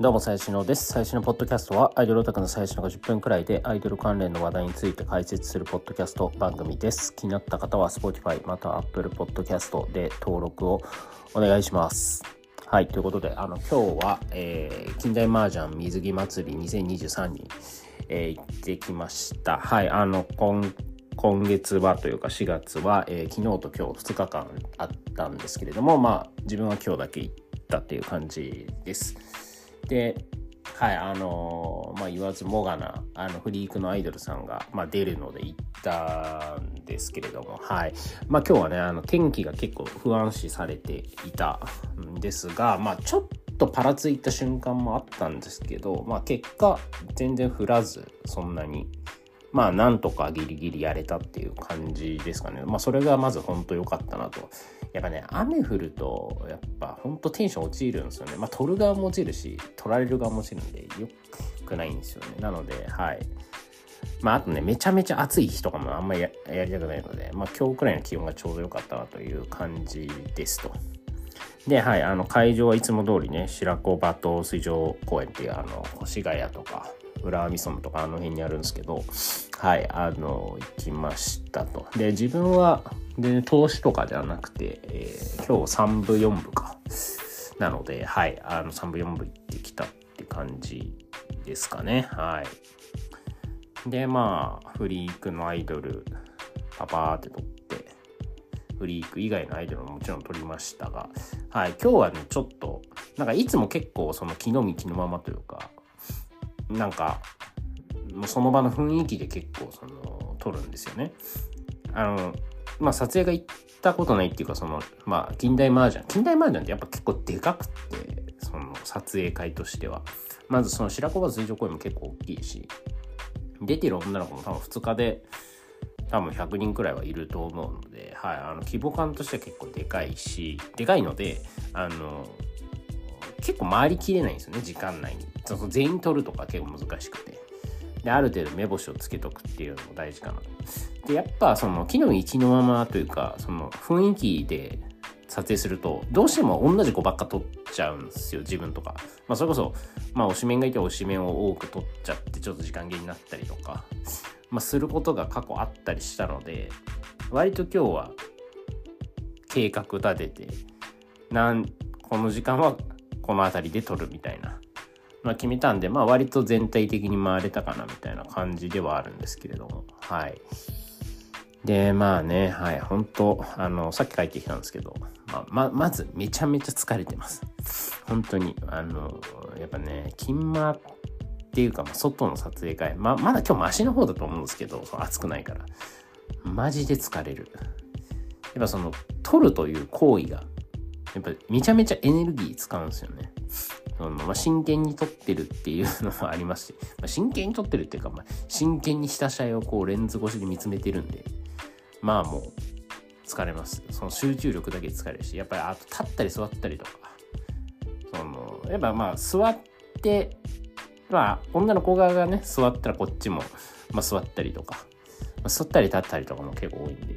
どうも、最新のです。最新のポッドキャストは、アイドルオタクの最新のが10分くらいで、アイドル関連の話題について解説するポッドキャスト番組です。気になった方は、Spotify または Apple Podcast で登録をお願いします。はい、ということで、あの、今日は、えー、近代麻雀水着祭り2023に、えー、行ってきました。はい、あの、今今月はというか4月は、えー、昨日と今日2日間あったんですけれども、まあ自分は今日だけ行ったっていう感じです。で、はい、あのー、まあ、言わずもがな、あの、フリークのアイドルさんが、まあ、出るので行ったんですけれども、はい。まあ、今日はね、あの、天気が結構不安視されていたんですが、まあ、ちょっとパラついた瞬間もあったんですけど、まあ、結果、全然降らず、そんなに。まあなんとかギリギリやれたっていう感じですかね。まあそれがまず本当良かったなと。やっぱね、雨降ると、やっぱ本当テンション落ちるんですよね。まあ取る側も落ちるし、取られる側も落ちるんで、よくないんですよね。なので、はい。まああとね、めちゃめちゃ暑い日とかもあんまりやりたくないので、まあ今日くらいの気温がちょうど良かったなという感じですと。で、はい、あの会場はいつも通りね、白子バト水上公園っていうあの、越谷とか、浦和美園とかあの辺にあるんですけど、はい、あの、行きましたと。で、自分は、で、投資とかではなくて、えー、今日3部4部か。なので、はい、あの、3部4部行ってきたって感じですかね。はい。で、まあ、フリークのアイドル、パパーって撮って、フリーク以外のアイドルももちろん撮りましたが、はい、今日はね、ちょっと、なんかいつも結構その気の身気のままというか、なんか、もうその場の雰囲気で結構その、撮るんですよね。あの、まあ撮影が行ったことないっていうか、その、まあ近代麻雀。近代麻雀ってやっぱ結構でかくて、その撮影会としては。まずその白子が水上公園も結構大きいし、出てる女の子も多分2日で多分100人くらいはいると思うので、はい、あの規模感としては結構でかいし、でかいので、あの、結構回りきれないんですよね、時間内に。その全員取るとか結構難しくて。で、ある程度目星をつけとくっていうのも大事かなと。で、やっぱその木の一のままというか、その雰囲気で撮影すると、どうしても同じ子ばっか撮っちゃうんですよ、自分とか。まあそれこそ、まあ推しメンがいて推しメンを多く撮っちゃって、ちょっと時間切れになったりとか、まあすることが過去あったりしたので、割と今日は計画立てて、なん、この時間はこの辺りで撮るみたいな、まあ、決めたんで、まあ、割と全体的に回れたかなみたいな感じではあるんですけれども、はい。で、まあね、はい、本当あの、さっき帰ってきたんですけど、ま、ま、まずめちゃめちゃ疲れてます。本当に、あの、やっぱね、金間っていうか、外の撮影会、ま、まだ今日マシの方だと思うんですけど、暑くないから。マジで疲れる。やっぱその、撮るという行為がやっぱめちゃめちゃエネルギー使うんですよね。そのま、真剣に撮ってるっていうのもありますし、ま、真剣に撮ってるっていうか、ま、真剣にした試合をこうレンズ越しで見つめてるんで、まあもう疲れます。その集中力だけ疲れるし、やっぱりあと立ったり座ったりとか、その、やっぱまあ座って、まあ女の子側がね、座ったらこっちも、まあ座ったりとか、まあ、座ったり立ったりとかも結構多いんで、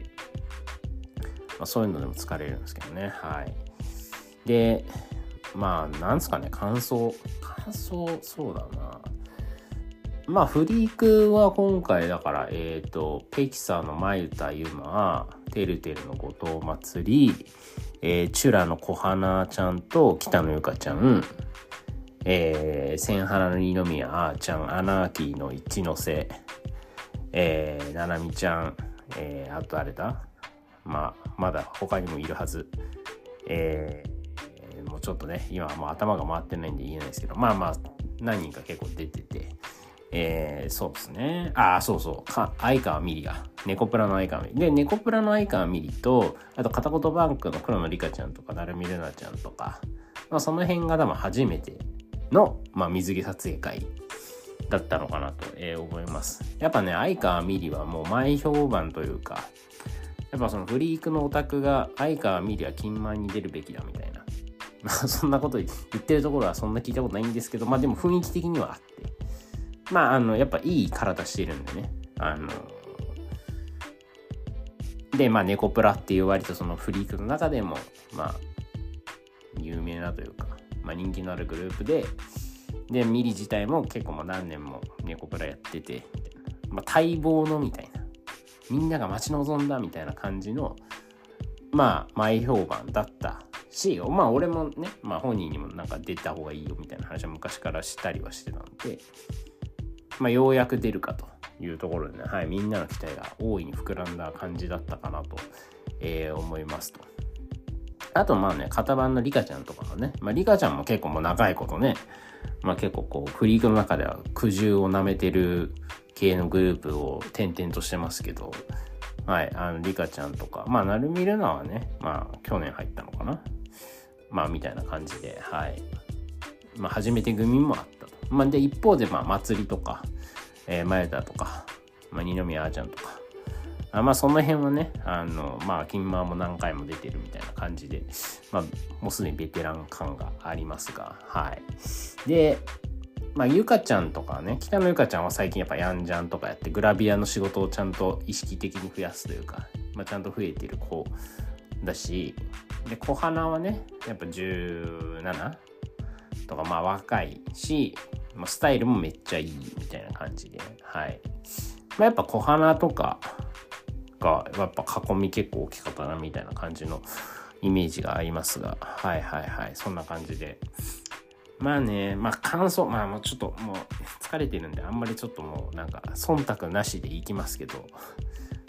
まあそういうのでも疲れるんですけどね、はい。で、まあ、なんすかね、感想。感想、そうだな。まあ、フリークは今回だから、えっ、ー、と、ペキサーの前歌ゆま、てるてるの後藤祭り、えー、チュラの小花ちゃんと北野ゆかちゃん、えー、千原の二宮あーちゃん、アナーキーの一ノ瀬、えー、ななみちゃん、えー、あとあれだまあ、まだ他にもいるはず。えー、もうちょっとね、今はもう頭が回ってないんで言えないですけど、まあまあ、何人か結構出てて、えー、そうですね。ああ、そうそう。か、相川ミリが。猫プラの相川ミリ。で、猫プラの相川ミリと、あと、片言バンクの黒野リカちゃんとか、なるみるなちゃんとか、まあ、その辺が多分初めての、まあ、水着撮影会だったのかなと、えー、思います。やっぱね、相川ミリはもう前評判というか、やっぱそのフリークのオタクが相川ミリは金満に出るべきだみたいなまあそんなこと言ってるところはそんな聞いたことないんですけど、まあでも雰囲気的にはあって。まああの、やっぱいい体してるんでね。あの、で、まあネコプラっていう割とそのフリークの中でも、まあ、有名なというか、まあ人気のあるグループで、でミリ自体も結構もう何年も猫プラやっててまあ、待望のみたいなみんなが待ち望んだみたいな感じのまあ前評判だったしまあ俺もね、まあ、本人にもなんか出た方がいいよみたいな話は昔からしたりはしてたんで、まあ、ようやく出るかというところでね、はい、みんなの期待が大いに膨らんだ感じだったかなと、えー、思いますと。あとまあね、型番のリカちゃんとかもね、まあリカちゃんも結構もう長いことね、まあ結構こう、フリークの中では苦渋を舐めてる系のグループを転々としてますけど、はい、あの、リカちゃんとか、まあ、なるみるなはね、まあ、去年入ったのかな。まあ、みたいな感じで、はい。まあ、初めて組もあっ。まあ、で、一方で、まあ、祭りとか、えー、前田とか、まあ、二宮あーちゃんとか、あまあ、その辺はね、あの、まあ、金マーも何回も出てるみたいな感じで、まあ、もうすでにベテラン感がありますが、はい。で、まあ、ゆかちゃんとかね、北野ゆかちゃんは最近やっぱやんじゃんとかやって、グラビアの仕事をちゃんと意識的に増やすというか、まあ、ちゃんと増えてる子だし、で、小花はね、やっぱ17とか、まあ若いし、まあ、スタイルもめっちゃいいみたいな感じで、はい。まあ、やっぱ小花とかが、やっぱ囲み結構大きかったなみたいな感じのイメージがありますが、はいはいはい、そんな感じで。まあね、まあ感想、まあもうちょっともう疲れてるんで、あんまりちょっともうなんか忖度なしでいきますけど、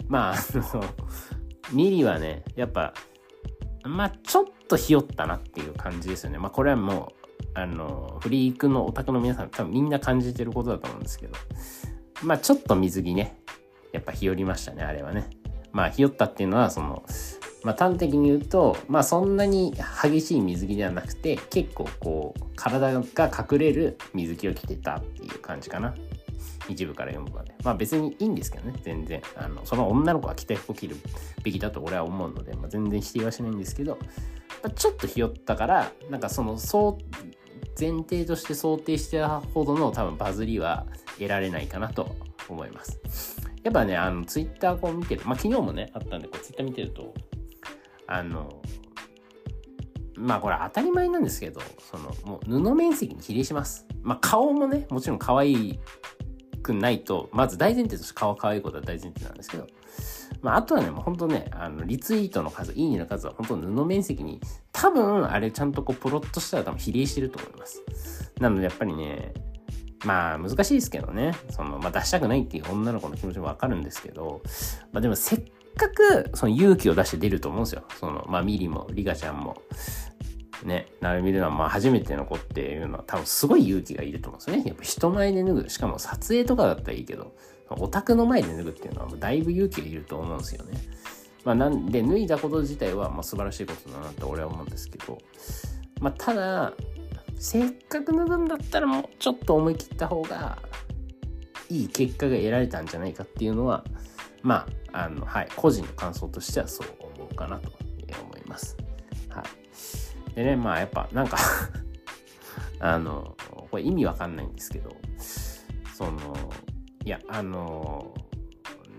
まあ、あの、ミリはね、やっぱ、まあちょっとひよったなっていう感じですよね。まあこれはもう、あの、フリークのオタクの皆さん多分みんな感じてることだと思うんですけど、まあちょっと水着ね、やっぱひよりましたね、あれはね。まあひよったっていうのは、その、まあ、端的に言うと、まあ、そんなに激しい水着ではなくて結構こう体が隠れる水着を着てたっていう感じかな。一部から読むまで。まあ別にいいんですけどね全然。あのその女の子が着た服を着るべきだと俺は思うので、まあ、全然否定はしないんですけど、まあ、ちょっとひよったからなんかそのそう前提として想定してたほどの多分バズりは得られないかなと思います。やっぱねあのツイッターこう見てるまあ昨日もねあったんでこうツイッター見てるとあのまあこれ当たり前なんですけどそのもう布面積に比例します。まあ顔もねもちろん可愛くないとまず大前提として顔可愛いことは大前提なんですけどまあ、あとはね、もう本当ね、あの、リツイートの数、いいねの数は本当布面積に、多分、あれちゃんとこう、プロットしたら多分比例してると思います。なので、やっぱりね、まあ、難しいですけどね、その、まあ、出したくないっていう女の子の気持ちもわかるんですけど、まあ、でも、せっかくその勇気を出して出ると思うんですよ。その、まあ、ミリも、リカちゃんも、ね、なるみるのは、まあ、初めての子っていうのは多分すごい勇気がいると思うんですよね。やっぱ人前で脱ぐ。しかも撮影とかだったらいいけど、オタクの前で脱ぐっていうのはだいぶ勇気がいると思うんですよね。まあ、なんで、脱いだこと自体は、まあ、素晴らしいことだなって俺は思うんですけど、まあ、ただ、せっかく脱ぐんだったらもうちょっと思い切った方が、いい結果が得られたんじゃないかっていうのは、まあ、あの、はい、個人の感想としてはそう思うかなと思います。はい。でね、まあ、やっぱ、なんか あの、これ意味わかんないんですけど、その、いや、あの、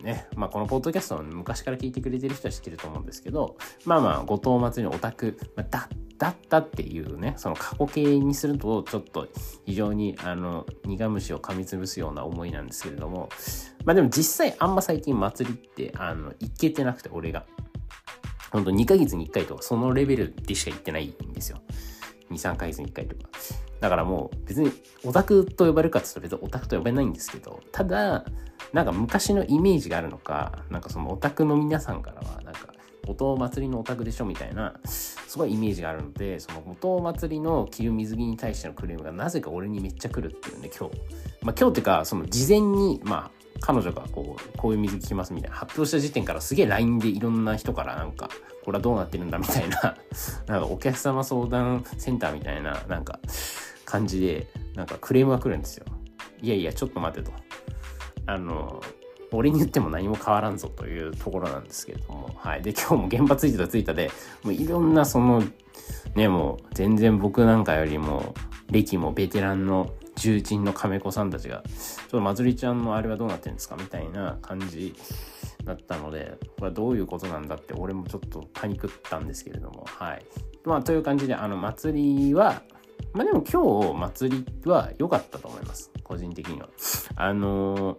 ね、まあ、このポッドキャスト昔から聞いてくれてる人は知ってると思うんですけど、まあまあ、後藤祭りのオタク、まあ、だだったっていうね、その過去形にすると、ちょっと非常に、あの、苦虫を噛みつぶすような思いなんですけれども、まあでも実際あんま最近祭りって、あの、行けてなくて、俺が。ほんと2ヶ月に1回とか、そのレベルでしか行ってないんですよ。2、3ヶ月に1回とか。だからもう別にオタクと呼ばれるかって言うと別にオタクと呼べないんですけど、ただ、なんか昔のイメージがあるのか、なんかそのオタクの皆さんからは、なんか、後藤祭りのオタクでしょみたいな、すごいイメージがあるので、その後藤祭りの着る水着に対してのクレームがなぜか俺にめっちゃ来るっていうね、今日。まあ今日っていうか、その事前に、まあ、彼女がこう、こういう水着着ますみたいな発表した時点からすげえ LINE でいろんな人からなんか、これはどうなってるんだみたいな、なんかお客様相談センターみたいな、なんか感じで、なんかクレームが来るんですよ。いやいや、ちょっと待てと。あの、俺に言っても何も変わらんぞというところなんですけれども、はい。で、今日も現場ついてたついたで、もういろんなその、ね、もう全然僕なんかよりも、歴もベテランの重鎮の亀子さんたちが、ちょっとまつりちゃんのあれはどうなってるんですかみたいな感じだったので、これはどういうことなんだって俺もちょっとパニクったんですけれども、はい。まあ、という感じで、あの、祭りは、まあでも今日祭りは良かったと思います。個人的には。あの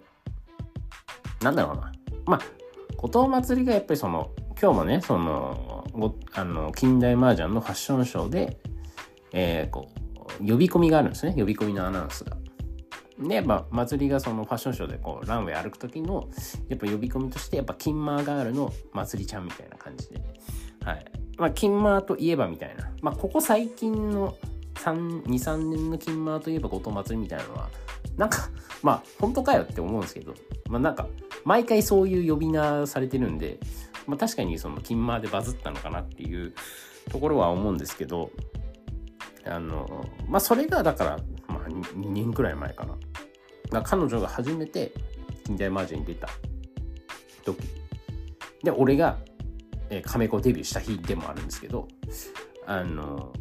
ー、なんだろうな。まあ、後藤祭りがやっぱりその、今日もね、その、あの近代麻雀のファッションショーで、えー、こう、呼び込みがあるんですね。呼び込みのアナウンスが。で、まあ、祭りがそのファッションショーでこう、ランウェイ歩く時の、やっぱ呼び込みとして、やっぱキンマーガールの祭りちゃんみたいな感じで。はい。まあ、キンマーといえばみたいな。まあ、ここ最近の2、3年のキンマーといえば後藤祭りみたいなのは、なんか、まあ、本当かよって思うんですけど、まあなんか、毎回そういう呼び名されてるんで、まあ確かにそのキンマーでバズったのかなっていうところは思うんですけど、あの、まあそれがだから、まあ2年くらい前かな。か彼女が初めて近代マージに出た時。で、俺が、カメコデビューした日でもあるんですけど、あの、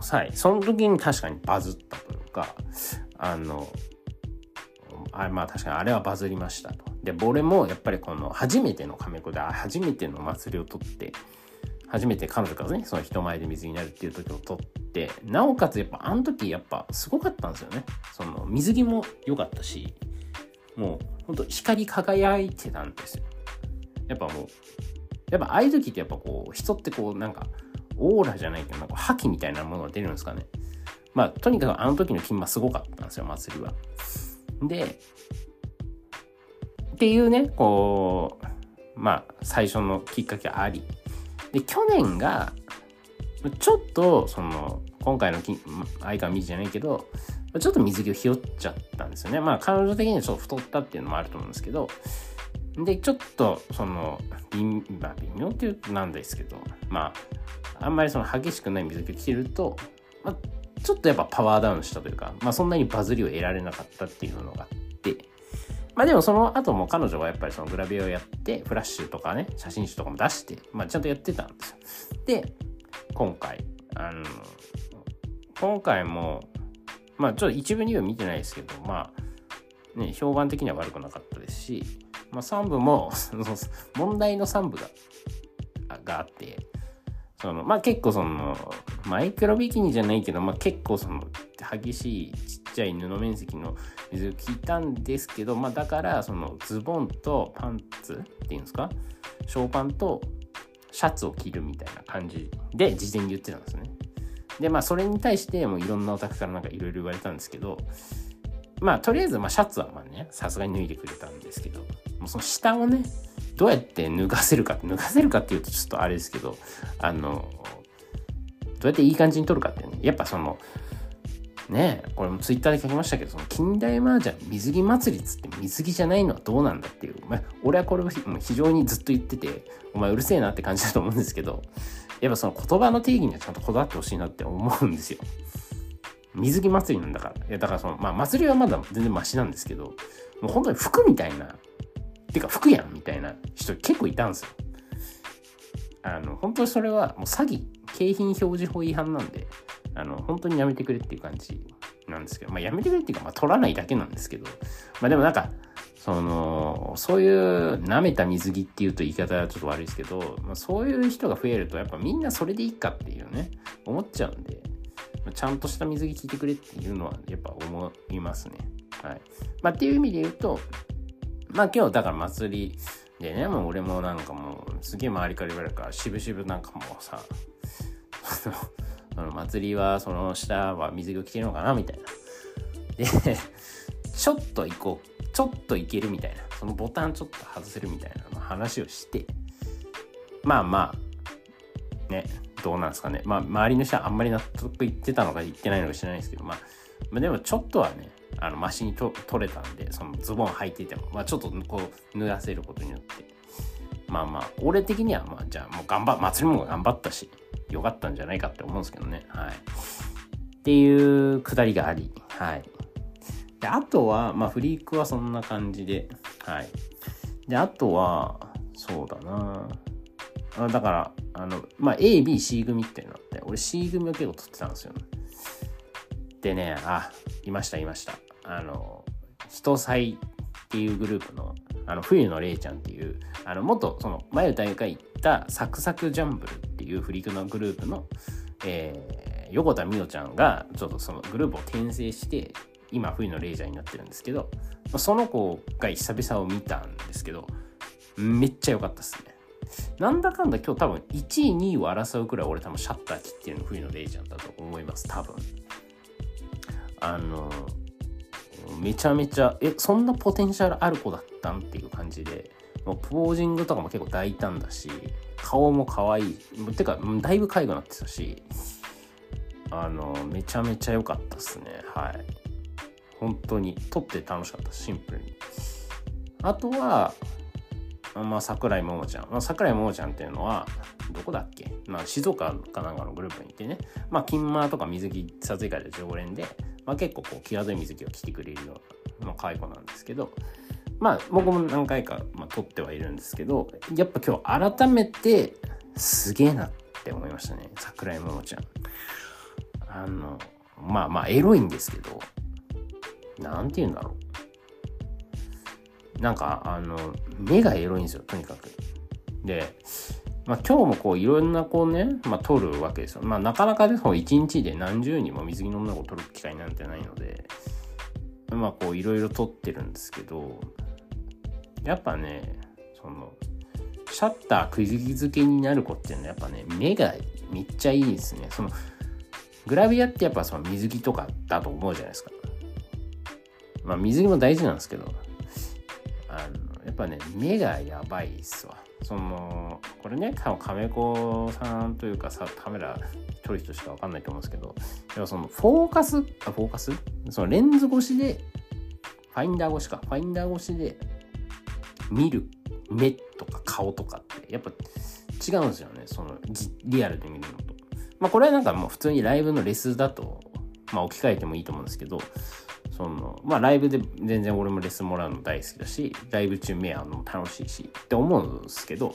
はい、その時に確かにバズったというか、あの、あまあ確かにあれはバズりましたと。で、俺もやっぱりこの初めてのカメコで初めての祭りを取って、初めて彼女からね、その人前で水になるっていう時を取って、なおかつやっぱあの時やっぱすごかったんですよね。その水着も良かったし、もうほんと光り輝いてたんですよ。やっぱもう、やっぱああいう時ってやっぱこう人ってこうなんかオーラじゃないけどなんか覇気みたいなものが出るんですかね。まあとにかくあの時の金馬すごかったんですよ、祭りは。で、っていうね、こう、まあ、最初のきっかけあり。で、去年が、ちょっと、その、今回の相川美じゃないけど、ちょっと水着をひよっちゃったんですよね。まあ、彼女的にはちょっと太ったっていうのもあると思うんですけど、で、ちょっと、その、微まあ、微妙っていうとなんですけど、まあ、あんまりその激しくない水着を着てると、まあ、ちょっとやっぱパワーダウンしたというか、まあそんなにバズりを得られなかったっていうのがあって、まあでもその後も彼女はやっぱりそのグラビアをやって、フラッシュとかね、写真集とかも出して、まあちゃんとやってたんですよ。で、今回、あの、今回も、まあちょっと一部には見てないですけど、まあ、ね、評判的には悪くなかったですし、まあ3部も、問題の3部が、があって、そのまあ結構そのマイクロビキニじゃないけど、まあ、結構その激しいちっちゃい布面積の水を着たんですけど、まあ、だからそのズボンとパンツっていうんですか？ショーパンとシャツを着るみたいな感じで事前に言ってたんですね。でまあそれに対してもういろんなオタクからなんかいろいろ言われたんですけどまあとりあえずまあシャツはまあねさすがに脱いでくれたんですけどもうその下をねどうやって脱がせるか脱がせるかっていうとちょっとあれですけどあのどうやっていい感じに撮るかってね。やっぱそのねこれもツイッターで書きましたけどその近代麻雀水着祭りっつって水着じゃないのはどうなんだっていう、まあ、俺はこれを非常にずっと言っててお前うるせえなって感じだと思うんですけどやっぱその言葉の定義にはちゃんとこだわってほしいなって思うんですよ。水着祭りなんだから。いやだからそのまあ祭りはまだ全然マシなんですけどもう本当に服みたいなてか服やんみたいな人結構いたんですよあの本当にそれはもう詐欺景品表示法違反なんで、あの、本当にやめてくれっていう感じなんですけど、まあやめてくれっていうか、まあ取らないだけなんですけど、まあでもなんか、その、そういう舐めた水着っていうと言い方はちょっと悪いですけど、まあ、そういう人が増えるとやっぱみんなそれでいいかっていうね、思っちゃうんで、まあ、ちゃんとした水着着てくれっていうのはやっぱ思いますね。はい。まあっていう意味で言うと、まあ今日だから祭りでね、もう俺もなんかもうすげえ周りから言われるから、渋々なんかもうさ、そ の祭りはその下は水着を着てるのかなみたいな。で、ちょっと行こう。ちょっと行けるみたいな。そのボタンちょっと外せるみたいな話をして、まあまあ、ね、どうなんですかね。まあ、周りの人はあんまり納得いってたのか言ってないのか知らないですけど、まあ、まあ、でもちょっとはね、あの、マシにと取れたんで、そのズボン履いてても、まあちょっとこう、脱がせることによって、まあまあ、俺的には、まあじゃあもう頑張、祭りも頑張ったし、良かったんじゃないかって思うんですけどね。はい。っていうくだりがあり、はい。で、あとは、まあ、フリークはそんな感じで、はい。で、あとは、そうだなあだから、あの、まあ、A、B、C 組っていうのあって、俺 C 組を結構取ってたんですよ、でね、あ、いました、いました。あの、人祭っていうグループの、あの、冬のれいちゃんっていう、あの、元、その、前歌いが言ったサクサクジャンブルっていうフリークのグループの、えー、横田美桜ちゃんがちょっとそのグループを転生して今冬のレイジャーになってるんですけどその子が久々を見たんですけどめっちゃ良かったっすね。なんだかんだ今日多分1位2位を争うくらい俺多分シャッター切ってるの冬のレイジャーだと思います多分。あのめちゃめちゃえそんなポテンシャルある子だったんっていう感じでもうポージングとかも結構大胆だし顔も可愛い。てかだいぶ介護になってたしあのめちゃめちゃ良かったっすね。はい。本当に。撮って楽しかったシンプルに。あとはまあ、桜井桃ちゃん。まあ、桜井桃ちゃんっていうのは、どこだっけ？まあ、静岡かなんかのグループにいてね、まあ、金間とか水着撮影会で常連で、まあ、結構こう、際どい水着を着てくれるような、まあ、なんですけど、まあ、僕も何回か、まあ、撮ってはいるんですけど、やっぱ今日改めて、すげえなって思いましたね。桜井桃ちゃん。あの、まあまあ、エロいんですけど、なんて言うんだろう。なんか、あの、目がエロいんですよ、とにかく。で、まあ今日もこういろんなこうね、まあ撮るわけですよ。まあなかなかでも一日で何十人も水着の女の子を撮る機会なんてないので、まあこういろいろ撮ってるんですけど、やっぱね、その、シャッターくじ付けになる子っていうのはやっぱね、目がめっちゃいいですね。その、グラビアってやっぱその水着とかだと思うじゃないですか。まあ水着も大事なんですけど、あの、やっぱね、目がやばいっすわ。その、これね、多分亀子さんというかさ、カメラ撮る人しかわかんないと思うんですけど、要はそのフォーカス、あ、フォーカス？そのレンズ越しで、ファインダー越しか、ファインダー越しで見る目とか顔とかってやっぱ違うんですよねそのリアルで見るのと。まあこれはなんかもう普通にライブのレスだとまあ置き換えてもいいと思うんですけどそのまあライブで全然俺もレッスンもらうの大好きだしライブ中目合うのも楽しいしって思うんですけど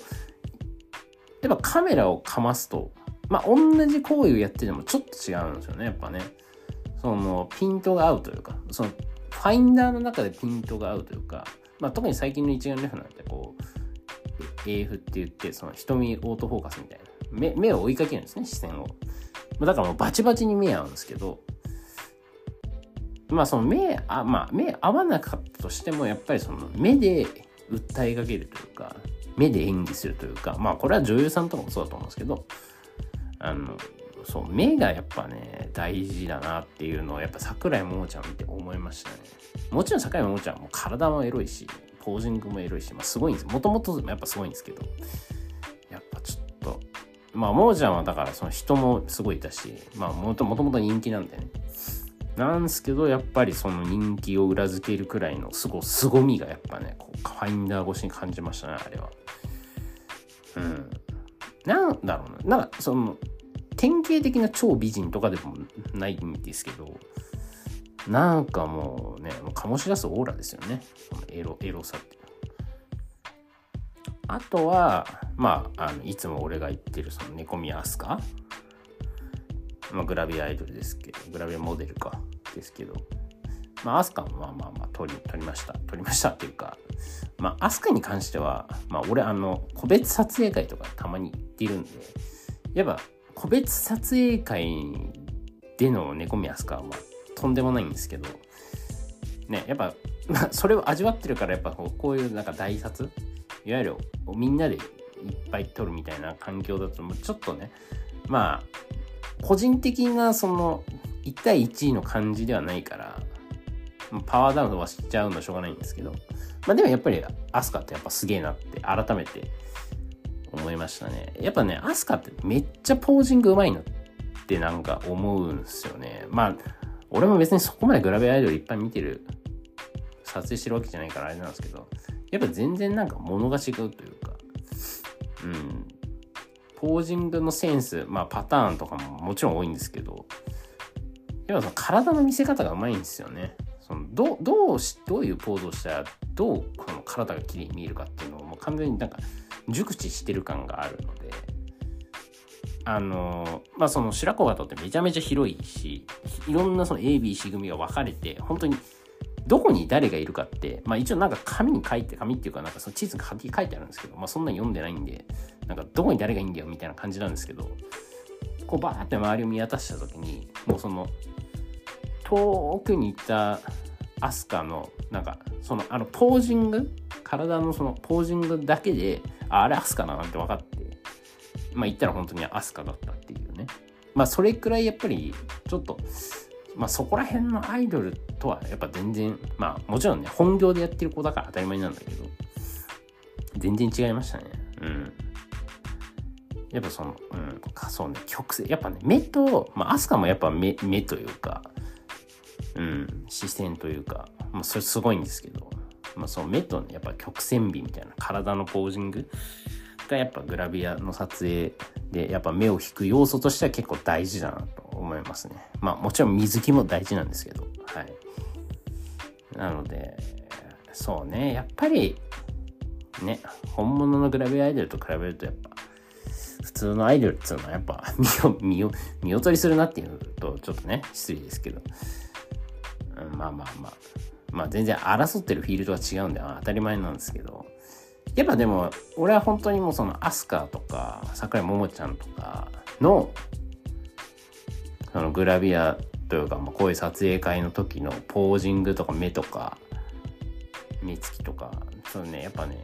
やっぱカメラをかますとまあ同じ行為をやっててもちょっと違うんですよねやっぱね。そのピントが合うというかそのファインダーの中でピントが合うというかまあ、特に最近の一眼レフなんてこう AF って言ってその瞳オートフォーカスみたいな目目を追いかけるんですね視線を。だからもうバチバチに目合うんですけどまあその目あまあ目合わなかったとしてもやっぱりその目で訴えかけるというか目で演技するというかまあこれは女優さんとかもそうだと思うんですけどあのそう目がやっぱね大事だなっていうのをやっぱ桜井桃ちゃん見て思いましたね。もちろん桜井桃ちゃんも体もエロいしポージングもエロいし、まあ、すごいんですもともとやっぱすごいんですけどやっぱちょっとまあ桃ちゃんはだからその人もすごいいたしまあもともと人気なんでね。なんですけどやっぱりその人気を裏付けるくらいのすご凄みがやっぱねこうファインダー越しに感じましたねあれは。うん。なんだろうな。なんかその典型的な超美人とかでもないんですけど、なんかもうね、もう醸し出すオーラですよね。エロ、エロさっていう。あとは、まあ、あのいつも俺が言ってるその猫宮飛鳥まあ、グラビアアイドルですけど、グラビアモデルか、ですけど、まあ、アスカもまあまあまあ、撮り、撮りました。撮りましたっていうか、まあ、アスカに関しては、まあ、俺、あの、個別撮影会とかたまに行ってるんで、やっぱ、個別撮影会での猫宮飛鳥はとんでもないんですけど、ね、やっぱ、まあ、それを味わってるからやっぱこうこういうなんか大撮いわゆるみんなでいっぱい撮るみたいな環境だともうちょっとねまあ個人的なその1対1の感じではないからパワーダウンはしちゃうのはしょうがないんですけどまあでもやっぱりアスカってやっぱすげえなって改めて思いましたね。やっぱね、アスカってめっちゃポージングうまいなってなんか思うんすよね。まあ、俺も別にそこまでグラビアアイドルいっぱい見てる、撮影してるわけじゃないからあれなんですけど、やっぱ全然なんか物が違うというか、うん。ポージングのセンス、まあパターンとかももちろん多いんですけど、やっぱその体の見せ方がうまいんですよね。そのどどうしどういうポーズをしたらどうこの体が綺麗に見えるかっていうのをもう完全になんか熟知してる感があるのであのまあその白子型ってめちゃめちゃ広いしいろんなその ABC 組が分かれて本当にどこに誰がいるかって、まあ一応なんか紙に書いて、紙っていうかなんかその地図に書いてあるんですけど、まあそんなに読んでないんで、なんかどこに誰がいいんだよみたいな感じなんですけど、こうバーって周りを見渡した時にもうその遠くにいたアスカのなんかそのあのポージング体のそのポージングだけでああれアスカだなって分かってまあ言ったら本当にアスカだったっていうね。まあそれくらいやっぱりちょっとまあそこら辺のアイドルとはやっぱ全然まあもちろんね本業でやってる子だから当たり前なんだけど全然違いましたね。うん。やっぱその、うん、そうね、曲線、やっぱね、目と、まあ、アスカもやっぱ目、目というか、うん、視線というか、まあ、それすごいんですけど、まあ、その目とね、やっぱ曲線美みたいな体のポージングがやっぱグラビアの撮影で、やっぱ目を引く要素としては結構大事だなと思いますね。まあ、もちろん水着も大事なんですけど、はい。なので、そうね、やっぱり、ね、本物のグラビアアイドルと比べるとやっぱ、普通のアイドルっていうのはやっぱ 見を、見を、見劣りするなっていうとちょっとね、失礼ですけど。うん、まあまあまあ。まあ全然争ってるフィールドは違うんで当たり前なんですけど。やっぱでも、俺は本当にもうそのアスカとか、桜井桃ちゃんとかの、そのグラビアというか、まあ、こういう撮影会の時のポージングとか目とか、目つきとか、そうね、やっぱね、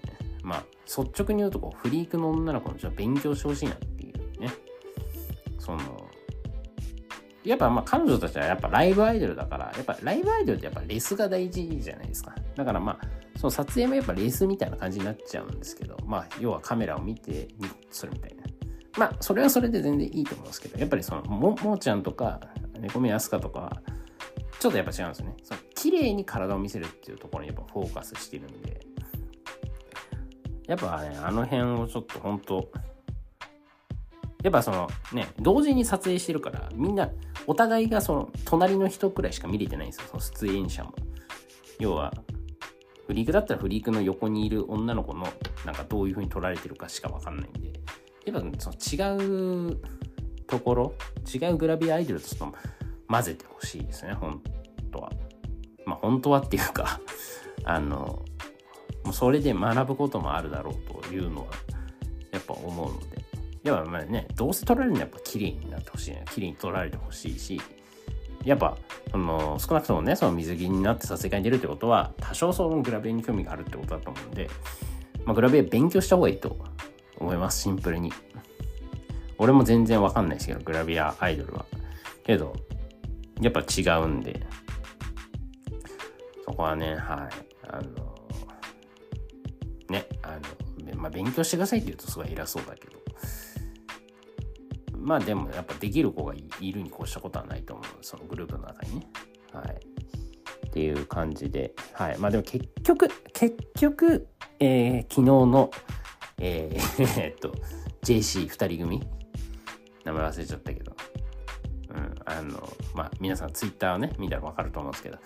まあ、率直に言うとこう、フリークの女の子のちょっと勉強してほしいなっていうね。その、やっぱまあ彼女たちはやっぱライブアイドルだから、やっぱライブアイドルってやっぱレスが大事じゃないですか。だからまあ、その撮影もやっぱレスみたいな感じになっちゃうんですけど、まあ、要はカメラを見て、するみたいな。まあ、それはそれで全然いいと思うんですけど、やっぱりその、も、もーちゃんとか、猫目アスカとか、ちょっとやっぱ違うんですよね。その綺麗に体を見せるっていうところにやっぱフォーカスしてるんで、やっぱね、あの辺をちょっと本当やっぱそのね、同時に撮影してるから、みんな、お互いがその、隣の人くらいしか見れてないんですよ、その出演者も。要は、フリークだったらフリークの横にいる女の子の、なんかどういう風に撮られてるかしかわかんないんで、やっぱその違うところ、違うグラビアアイドルとちょっと混ぜてほしいですね、本当は。まあ本当はっていうかあの、それで学ぶこともあるだろうというのは、やっぱ思うので。やっぱまあね、どうせ撮られるのはやっぱ綺麗になってほしいね。綺麗に撮られてほしいし、やっぱ、その、少なくともね、その水着になって撮影会に出るってことは、多少そのグラビアに興味があるってことだと思うんで、まあ、グラビア勉強した方がいいと思います、シンプルに。俺も全然わかんないですけど、グラビアアイドルは。けど、やっぱ違うんで、そこはね、はい、あの、ね、あの、まあ、勉強してくださいって言うとすごい偉そうだけど、まあでもやっぱできる子がいるに越したことはないと思う。そのグループの中にね。はい。っていう感じで。はい。まあでも結局、結局、えー、昨日の、えー、えっと、JC2 人組。名前忘れちゃったけど。うん。あの、まあ皆さんツイッターをね、見たらわかると思うんですけど。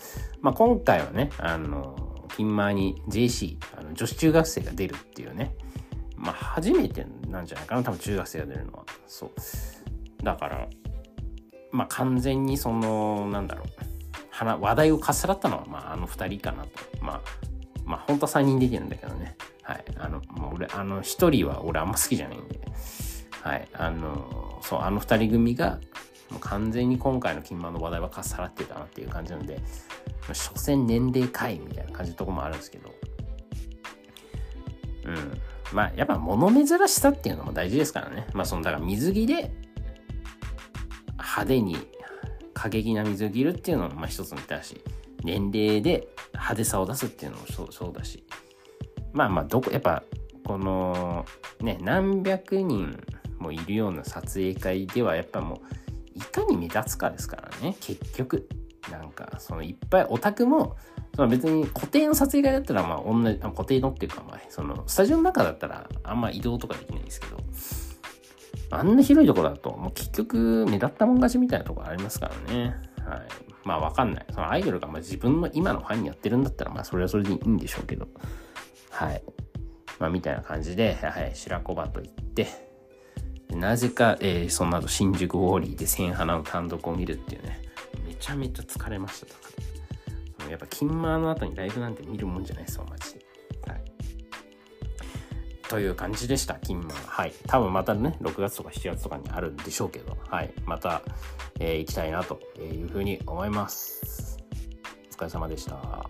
まあ今回はね、あの、ピンマーに JC、あの女子中学生が出るっていうね。まあ、初めてなんじゃないかな、多分中学生が出るのは。そう。だから、まあ、完全にその、なんだろう、話題をかっさらったのは、まあ、あの二人かなと。まあ、まあ、本当は3人出てるんだけどね。はい。あの、もう俺、あの、1人は俺あんま好きじゃないんで。はい。あの、そう、あの2人組が、もう完全に今回の金満の話題はかっさらってたなっていう感じなんで、ま所詮年齢会みたいな感じのとこもあるんですけど、うん。まあ、やっぱ物珍しさっていうのも大事ですからね。まあ、その、だから水着で派手に過激な水着着るっていうのもまあ一つの手だし、年齢で派手さを出すっていうのもそうそうだし、まあまあ、どこ、やっぱ、この、ね、何百人もいるような撮影会では、やっぱもう、いかに目立つかですからね、結局。なんか、そのいっぱいオタクも、その別に固定の撮影会だったら、まあ、同じ、固定のっていうか、まあ、その、スタジオの中だったら、あんま移動とかできないんですけど、あんな広いところだと、もう結局、目立ったもん勝ちみたいなところありますからね。はい。まあ、わかんない。そのアイドルがまあ自分の今のファンにやってるんだったら、まあ、それはそれでいいんでしょうけど、はい。まあ、みたいな感じで、はい、白子場と行って、なぜか、えー、その後、新宿ウォーリーで千花の単独を見るっていうね、めちゃめちゃ疲れましたとか。やっぱ金マの後にライブなんて見るもんじゃないですよ、マジ。はい。という感じでした、金馬。はい。多分またね、6月とか7月とかにあるんでしょうけど、はい。また、えー、行きたいなというふうに思います。お疲れ様でした。